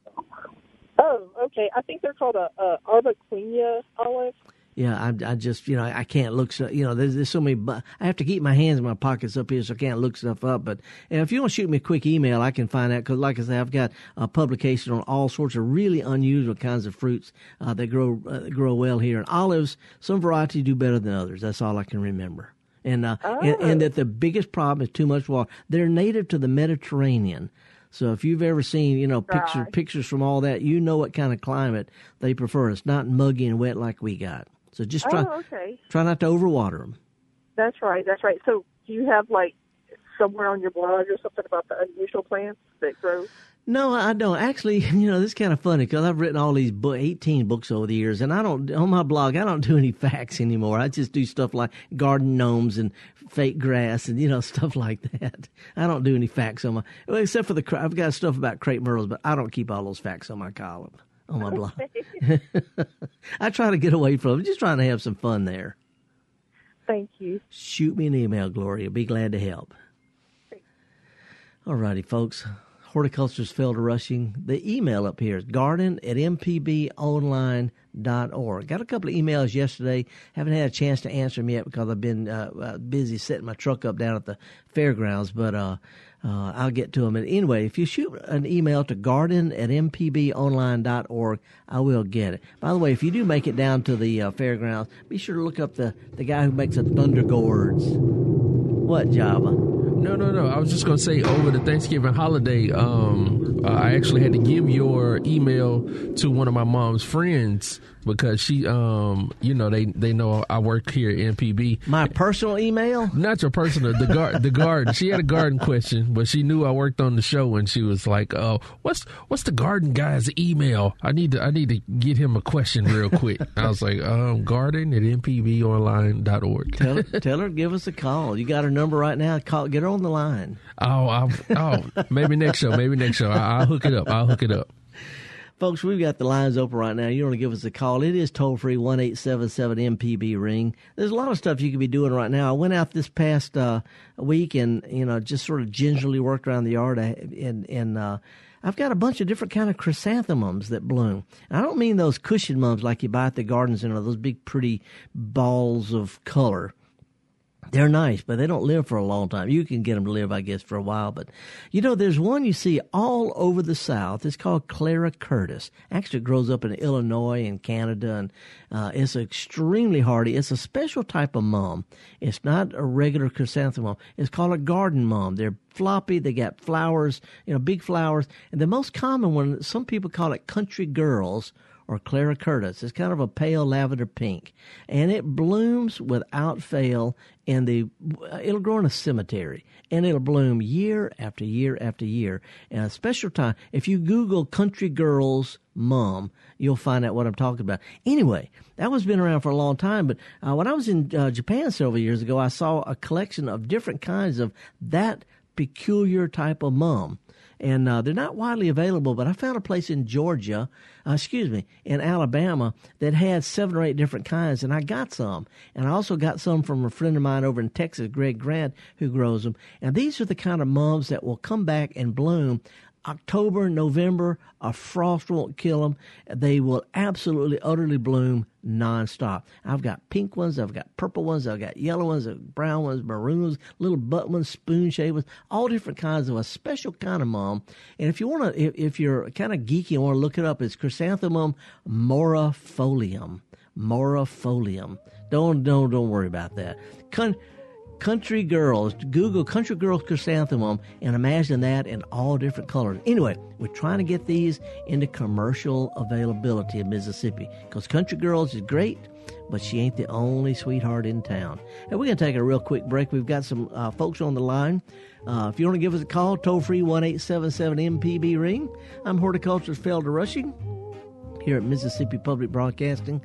Oh, okay. I think they're called a, a olive. Yeah, I, I just you know I can't look so you know there's, there's so many I have to keep my hands in my pockets up here so I can't look stuff up. But if you want to shoot me a quick email, I can find out because like I said, I've got a publication on all sorts of really unusual kinds of fruits uh, that grow uh, grow well here. And olives, some varieties do better than others. That's all I can remember. And, uh, oh. and and that the biggest problem is too much water. They're native to the Mediterranean. So if you've ever seen, you know, pictures right. pictures from all that, you know what kind of climate they prefer. It's not muggy and wet like we got. So just try oh, okay. try not to overwater them. That's right. That's right. So do you have like somewhere on your blog or something about the unusual plants that grow? No, I don't. Actually, you know, this is kind of funny because I've written all these book, 18 books over the years, and I don't, on my blog, I don't do any facts anymore. I just do stuff like garden gnomes and fake grass and, you know, stuff like that. I don't do any facts on my, well, except for the, I've got stuff about crepe myrtles, but I don't keep all those facts on my column on my blog. I try to get away from it. Just trying to have some fun there. Thank you. Shoot me an email, Gloria. Be glad to help. All righty, folks. Horticulturist Felder Rushing. The email up here is garden at mpbonline.org. Got a couple of emails yesterday. Haven't had a chance to answer them yet because I've been uh, uh, busy setting my truck up down at the fairgrounds, but uh, uh, I'll get to them. And anyway, if you shoot an email to garden at mpbonline.org, I will get it. By the way, if you do make it down to the uh, fairgrounds, be sure to look up the, the guy who makes the Thunder Gourds. What, Java? No, no, no. I was just going to say over the Thanksgiving holiday, um, uh, I actually had to give your email to one of my mom's friends because she, um, you know, they they know I work here at MPB. My personal email? Not your personal. The gar- the garden. She had a garden question, but she knew I worked on the show, and she was like, "Oh, what's what's the garden guy's email? I need to I need to get him a question real quick." I was like, um, "Garden at mpbonline.org." Tell her, tell her, give us a call. You got her number right now. Call, get her on the line. Oh, I'll, oh, maybe next show. Maybe next show. I, I'll hook it up. I'll hook it up. Folks, we've got the lines open right now. You want to give us a call. It is toll free, one eight seven seven MPB ring. There's a lot of stuff you could be doing right now. I went out this past uh, week and, you know, just sort of gingerly worked around the yard. And, and uh, I've got a bunch of different kind of chrysanthemums that bloom. And I don't mean those cushion mums like you buy at the gardens, garden center, those big, pretty balls of color. They're nice, but they don't live for a long time. You can get them to live, I guess, for a while. But, you know, there's one you see all over the South. It's called Clara Curtis. Actually, grows up in Illinois and Canada, and uh, it's extremely hardy. It's a special type of mum. It's not a regular chrysanthemum. It's called a garden mum. They're floppy. They got flowers, you know, big flowers. And the most common one, some people call it country girls or Clara Curtis. It's kind of a pale lavender pink, and it blooms without fail. In the it'll grow in a cemetery, and it'll bloom year after year after year. And a special time, if you Google "country girls mum," you'll find out what I'm talking about. Anyway, that was been around for a long time. But uh, when I was in uh, Japan several years ago, I saw a collection of different kinds of that peculiar type of mum and uh, they're not widely available. But I found a place in Georgia, uh, excuse me, in Alabama that had seven or eight different kinds, and I got some. And I also got some from a friend of mine over in Texas, Greg Grant, who grows them. And these are the kind of mums that will come back and bloom October, November, a frost won't kill them. They will absolutely, utterly bloom nonstop. I've got pink ones, I've got purple ones, I've got yellow ones, brown ones, maroon ones, little butt ones, spoon shaped ones, all different kinds of a special kind of mom. And if you want to, if, if, you're kind of geeky and want to look it up, it's Chrysanthemum morifolium. Morifolium. Don't, don't, don't worry about that. Con- country girls. Google country girls chrysanthemum and imagine that in all different colors. Anyway, we're trying to get these into commercial availability in Mississippi because country girls is great, but she ain't the only sweetheart in town. And we're going to take a real quick break. We've got some uh, folks on the line. Uh, if you want to give us a call, toll free 1 877 MPB ring. I'm Horticulturist Felder Rushing here at Mississippi Public Broadcasting.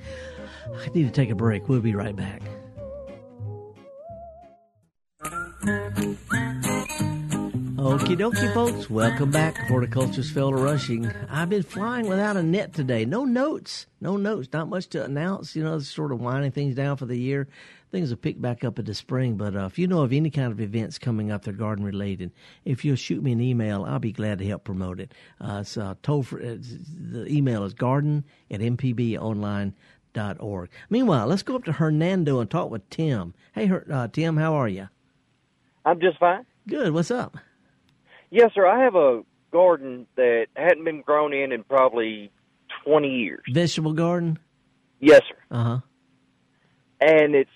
I need to take a break. We'll be right back. Okie dokie, folks. Welcome back. Horticulturist Felder Rushing. I've been flying without a net today. No notes. No notes. Not much to announce. You know, sort of winding things down for the year. Things will pick back up in the spring. But uh, if you know of any kind of events coming up that are garden related, if you'll shoot me an email, I'll be glad to help promote it. Uh, it's, uh, told for, the email is garden at mpbonline.org org. Meanwhile, let's go up to Hernando and talk with Tim. Hey, uh, Tim, how are you? I'm just fine. Good. What's up? Yes, sir. I have a garden that hadn't been grown in in probably 20 years. Vegetable garden? Yes, sir. Uh huh. And it's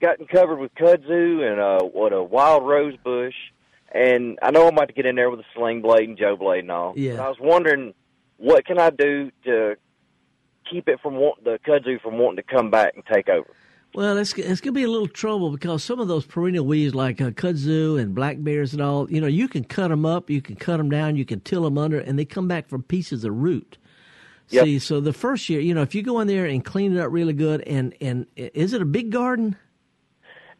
gotten covered with kudzu and uh, what a wild rose bush. And I know I'm about to get in there with a sling blade and Joe blade and all. Yeah. But I was wondering, what can I do to keep it from want, the kudzu from wanting to come back and take over? Well, it's it's gonna be a little trouble because some of those perennial weeds like uh, kudzu and blackberries and all, you know, you can cut them up, you can cut them down, you can till them under, and they come back from pieces of root. Yep. See, so the first year, you know, if you go in there and clean it up really good, and and is it a big garden?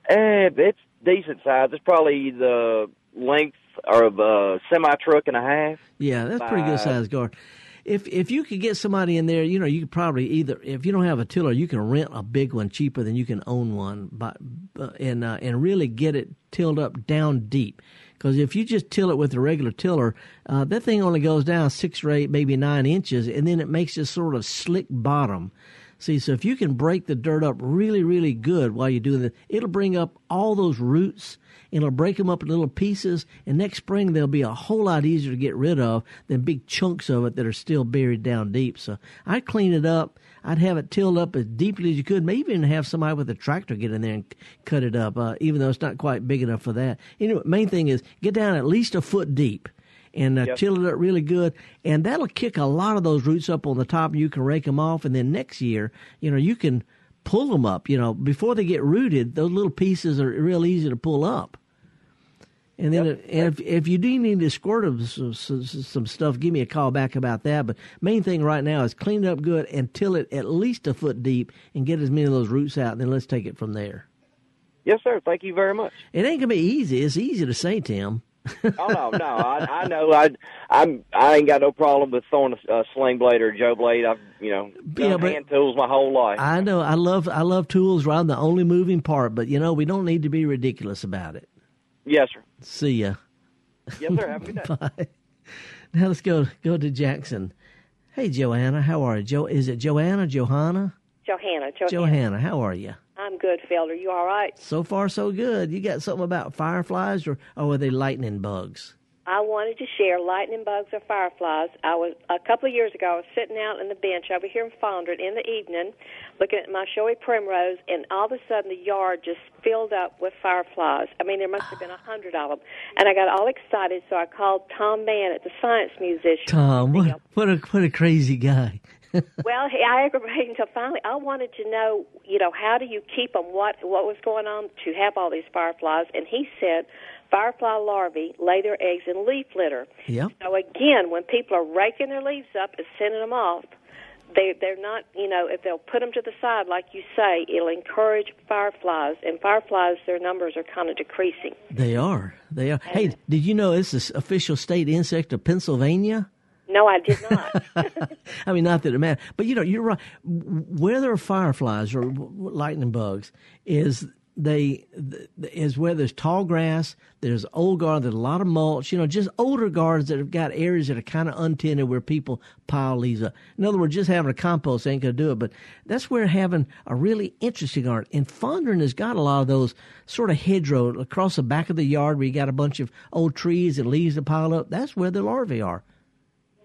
And it's decent size. It's probably the length of a semi truck and a half. Yeah, that's pretty good sized garden. If if you could get somebody in there, you know, you could probably either if you don't have a tiller, you can rent a big one cheaper than you can own one, but and uh, and really get it tilled up down deep. Because if you just till it with a regular tiller, uh, that thing only goes down six or eight, maybe nine inches, and then it makes this sort of slick bottom. See, so if you can break the dirt up really, really good while you're doing it, it'll bring up all those roots and it'll break them up in little pieces. And next spring, they'll be a whole lot easier to get rid of than big chunks of it that are still buried down deep. So I'd clean it up. I'd have it tilled up as deeply as you could. Maybe even have somebody with a tractor get in there and cut it up, uh, even though it's not quite big enough for that. Anyway, main thing is get down at least a foot deep and uh, Yep. till it up really good, and that'll kick a lot of those roots up on the top, you can rake them off, and then next year, you know, you can pull them up. You know, before they get rooted, those little pieces are real easy to pull up. And then, and if if you do need to squirt them some, some, some stuff, give me a call back about that. But main thing right now is clean it up good and till it at least a foot deep, and get as many of those roots out. And then let's take it from there. Yes, sir. Thank you very much. It ain't gonna be easy. It's easy to say, Tim. Oh no, no, I, I know. I, I'm, I ain't got no problem with throwing a, a sling blade or a Joe blade. I've, you know, done Yeah, but- hand tools my whole life. I know. I love. I love tools. I'm the only moving part, but you know, we don't need to be ridiculous about it. Yes, sir. See ya. Yes, sir. Have a good day. Bye. Now let's go go to Jackson. Hey, Joanna, how are you? Jo, is it Joanna, Johanna, Johanna, Johanna. Johanna? How are you? I'm good, Felder. You all right? So far, so good. You got something about fireflies, or or are they lightning bugs? I wanted to share lightning bugs or fireflies. I was a couple of years ago. I was sitting out on the bench over here in Fondren in the evening, looking at my showy primrose, and all of a sudden the yard just filled up with fireflies. I mean, there must have been a hundred of them, and I got all excited. So I called Tom Mann at the Science Museum. Tom, what what a what a crazy guy. well, I aggravated until finally I wanted to know, you know, how do you keep them? What what was going on to have all these fireflies? And he said, firefly larvae lay their eggs in leaf litter. Yep. So again, when people are raking their leaves up and sending them off, they they're not, you know, if they'll put them to the side like you say, it'll encourage fireflies. And fireflies, their numbers are kind of decreasing. They are. They are. Hey, did you know it's the official state insect of Pennsylvania? No, I did not. I mean, not that it matters, but you know, you're right. Where there are fireflies or lightning bugs is they is where there's tall grass, there's old garden, there's a lot of mulch. You know, just older gardens that have got areas that are kind of untended where people pile leaves up. In other words, just having a compost ain't gonna do it. But that's where having a really interesting garden. And Fondren has got a lot of those sort of hedgerow across the back of the yard where you got a bunch of old trees and leaves that pile up. That's where the larvae are.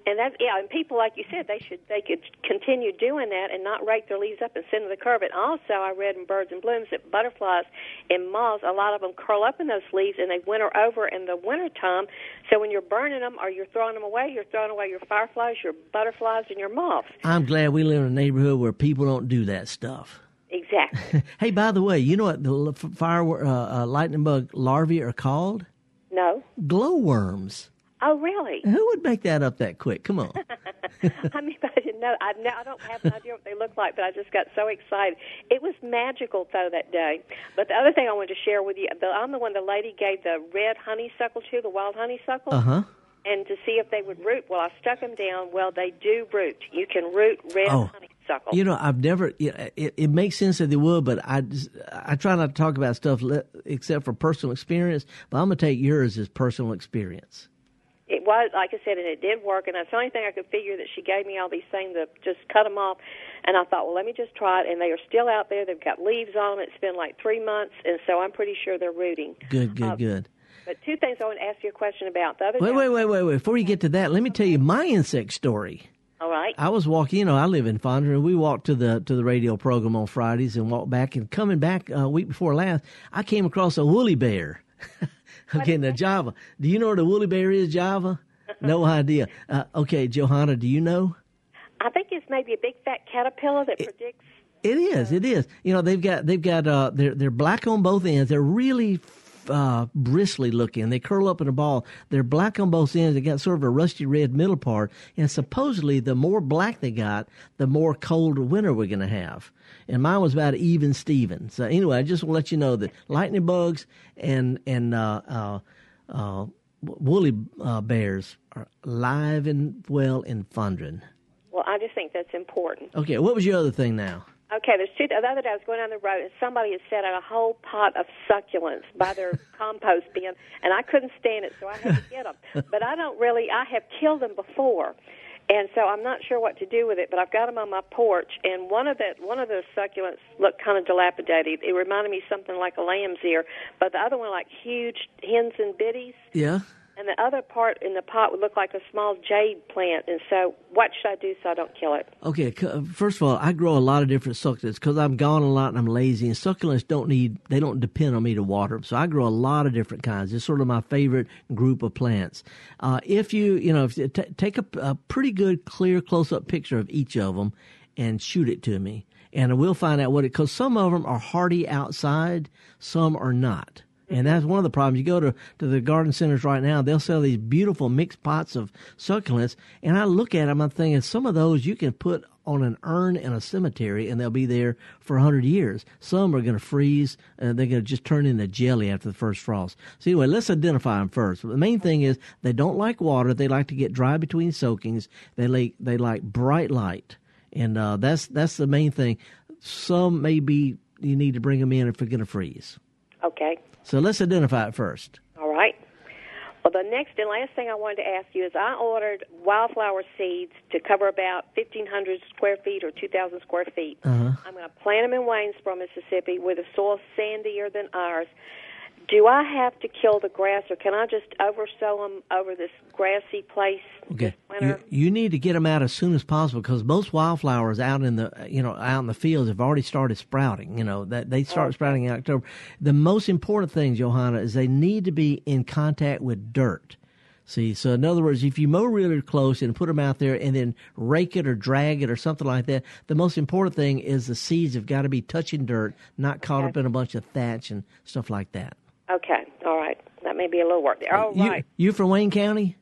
And that's yeah, and people like you said, they should they could continue doing that and not rake their leaves up and send to the curb. And also, I read in Birds and Blooms that butterflies and moths, a lot of them curl up in those leaves and they winter over in the winter time. So when you're burning them or you're throwing them away, you're throwing away your fireflies, your butterflies, and your moths. I'm glad we live in a neighborhood where people don't do that stuff. Exactly. hey, by the way, you know what the fire uh, uh, lightning bug larvae are called? No. Glowworms. Oh, really? Who would make that up that quick? Come on. I mean, I didn't know. I, no, I don't have an idea what they look like, but I just got so excited. It was magical, though, that day. But the other thing I wanted to share with you, the, I'm the one the lady gave the red honeysuckle to, the wild honeysuckle. Uh huh. And to see if they would root. Well, I stuck them down. Well, they do root. You can root red Oh. honeysuckle. You know, I've never. It, it makes sense that they would, but I just, I try not to talk about stuff le- except for personal experience. But I'm gonna take yours as personal experience. It was, like I said, and it did work. And that's the only thing I could figure that she gave me all these things to just cut them off. And I thought, well, let me just try it. And they are still out there. They've got leaves on them. It's been like three months, and so I'm pretty sure they're rooting. Good, good, Uh, good. But two things I want to ask you a question about. The other Wait, wait, wait, wait, wait. Before you get to that, let me tell you my insect story. All right. I was walking, you know, I live in Fondren, and we walked to the to the radio program on Fridays and walked back. And coming back a week before last, I came across a woolly bear. okay, now Java. Do you know where the woolly bear is, Java? No idea. Uh, okay, Johanna, do you know? I think it's maybe a big fat caterpillar that predicts. It is. It is. You know, they've got they've got uh they're they're black on both ends. They're really uh bristly looking. They curl up in a ball. They're black on both ends. They got sort of a rusty red middle part. And supposedly, the more black they got, the more cold winter we're going to have. And mine was about even Steven. So anyway, I just want to let you know that lightning bugs and and uh uh, uh woolly uh, bears are alive and well in Fondren. Well, I just think that's important. Okay, what was your other thing now? Okay, there's two. The other day I was going down the road and somebody had set out a whole pot of succulents by their compost bin, and I couldn't stand it, so I had to get them. But I don't really. I have killed them before, and so I'm not sure what to do with it. But I've got them on my porch, and one of the one of the succulents looked kind of dilapidated. It reminded me something like a lamb's ear, but the other one like huge hens and biddies. Yeah. And the other part in the pot would look like a small jade plant. And so, what should I do so I don't kill it? Okay, uh, first of all, I grow a lot of different succulents because I'm gone a lot and I'm lazy. And succulents don't need, they don't depend on me to water them. So I grow a lot of different kinds. It's sort of my favorite group of plants. Uh, if you, you know, if you t- take a, a pretty good, clear, close up picture of each of them and shoot it to me. And we'll find out what it, because some of them are hardy outside, some are not. And that's one of the problems. You go to, to the garden centers right now, they'll sell these beautiful mixed pots of succulents. And I look at them, I'm thinking some of those you can put on an urn in a cemetery and they'll be there for a 100 years. Some are going to freeze and they're going to just turn into jelly after the first frost. So anyway, let's identify them first. The main thing is they don't like water. They like to get dry between soakings. They like, they like bright light. And, uh, that's, that's the main thing. Some may be, you need to bring them in if they're going to freeze. Okay. So let's identify it first. All right. Well, the next and last thing I wanted to ask you is I ordered wildflower seeds to cover about 1,500 square feet or 2,000 square feet. Uh-huh. I'm going to plant them in Waynesboro, Mississippi, where the soil's sandier than ours. Do I have to kill the grass, or can I just oversow them over this grassy place Okay. You, you need to get them out as soon as possible because most wildflowers out in the you know out in the fields have already started sprouting. You know that they start sprouting in October. The most important thing, Johanna, is they need to be in contact with dirt. See, so in other words, if you mow really close and put them out there and then rake it or drag it or something like that, the most important thing is the seeds have got to be touching dirt, not caught up in a bunch of thatch and stuff like that. Okay. All right. That may be a little work there. All you, right. you from Wayne County?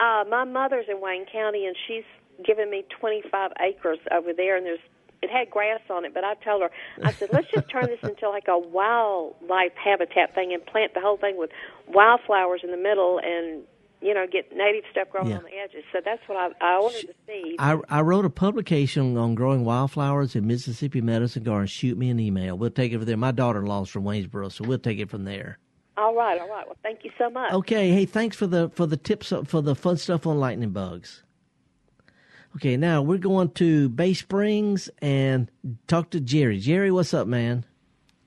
Uh, my mother's in Wayne County, and she's given me 25 acres over there, and there's it had grass on it, but I told her, I said, let's just turn this into like a wildlife habitat thing and plant the whole thing with wildflowers in the middle and, you know, get native stuff growing Yeah. on the edges. So that's what I, I ordered the seeds. I, I wrote a publication on growing wildflowers in Mississippi Medicine Garden. Shoot me an email. We'll take it from there. My daughter-in-law's from Waynesboro, so we'll take it from there. All right, all right. Well, thank you so much. Okay. Hey, thanks for the for the tips for the fun stuff on lightning bugs. Okay, now we're going to Bay Springs and talk to Jerry. Jerry, what's up, man?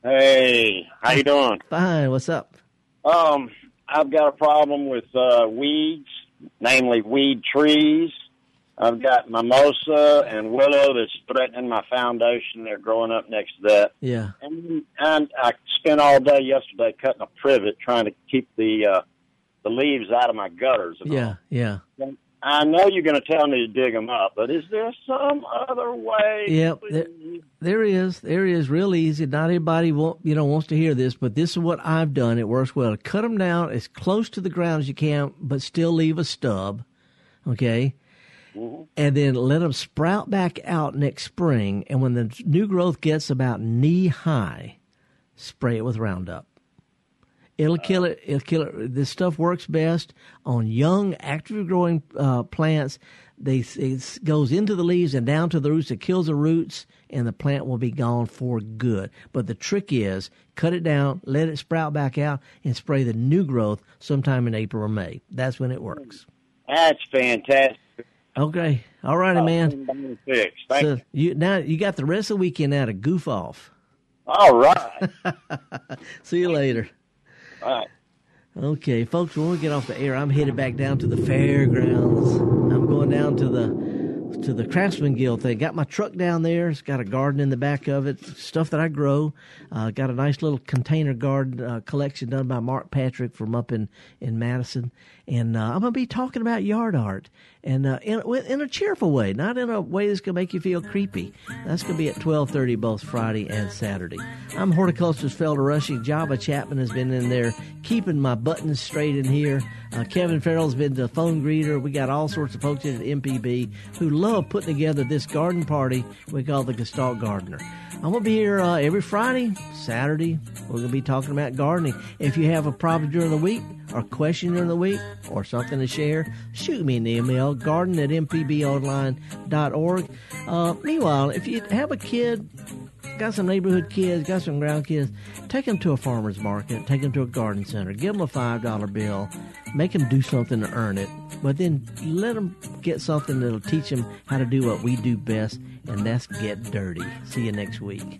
Hey, how you doing? Fine. What's up? Um, I've got a problem with uh, weeds, namely weed trees. I've got mimosa and willow that's threatening my foundation. They're growing up next to that. Yeah. And, and I spent all day yesterday cutting a privet trying to keep the uh, the leaves out of my gutters. And Yeah. Yeah. all. I know you're going to tell me to dig them up, but is there some other way? Yep, there, there is. There is real easy. Not everybody want, you know wants to hear this, but this is what I've done. It works well. Cut them down as close to the ground as you can, but still leave a stub. Okay, and then let them sprout back out next spring. And when the new growth gets about knee high, spray it with Roundup. It'll kill it. It'll kill it. This stuff works best on young, active growing uh, plants. They it goes into the leaves and down to the roots. It kills the roots, and the plant will be gone for good. But the trick is cut it down, let it sprout back out, and spray the new growth sometime in April or May. That's when it works. That's fantastic. Okay. All righty, man. Fixed. Thank so you. now you got the rest of the weekend now to goof off. All right. See you later. All right. Okay, folks, when we get off the air, I'm headed back down to the fairgrounds. I'm going down to the to the Craftsman Guild thing. Got my truck down there. It's got a garden in the back of it, stuff that I grow. Uh, got a nice little container garden uh, collection done by Mark Patrick from up in, in Madison. And uh, I'm going to be talking about yard art and uh, in, in a cheerful way, not in a way that's going to make you feel creepy. That's going to be at 12:30 both Friday and Saturday. I'm horticulturist Felder Rushing. Java Chapman has been in there keeping my buttons straight in here. Uh, Kevin Farrell's been the phone greeter. We got all sorts of folks at MPB who love putting together this garden party we call the Gestalt Gardener. I'm going to be here uh, every Friday, Saturday. We're going to be talking about gardening. If you have a problem during the week, or question during the week, or something to share, shoot me an email, garden at mpbonline.org. Uh, meanwhile, if you have a kid, got some neighborhood kids, got some ground kids, take them to a farmer's market, take them to a garden center, give them a $5 bill, make them do something to earn it, but then let them get something that'll teach them how to do what we do best, and that's get dirty. See you next week.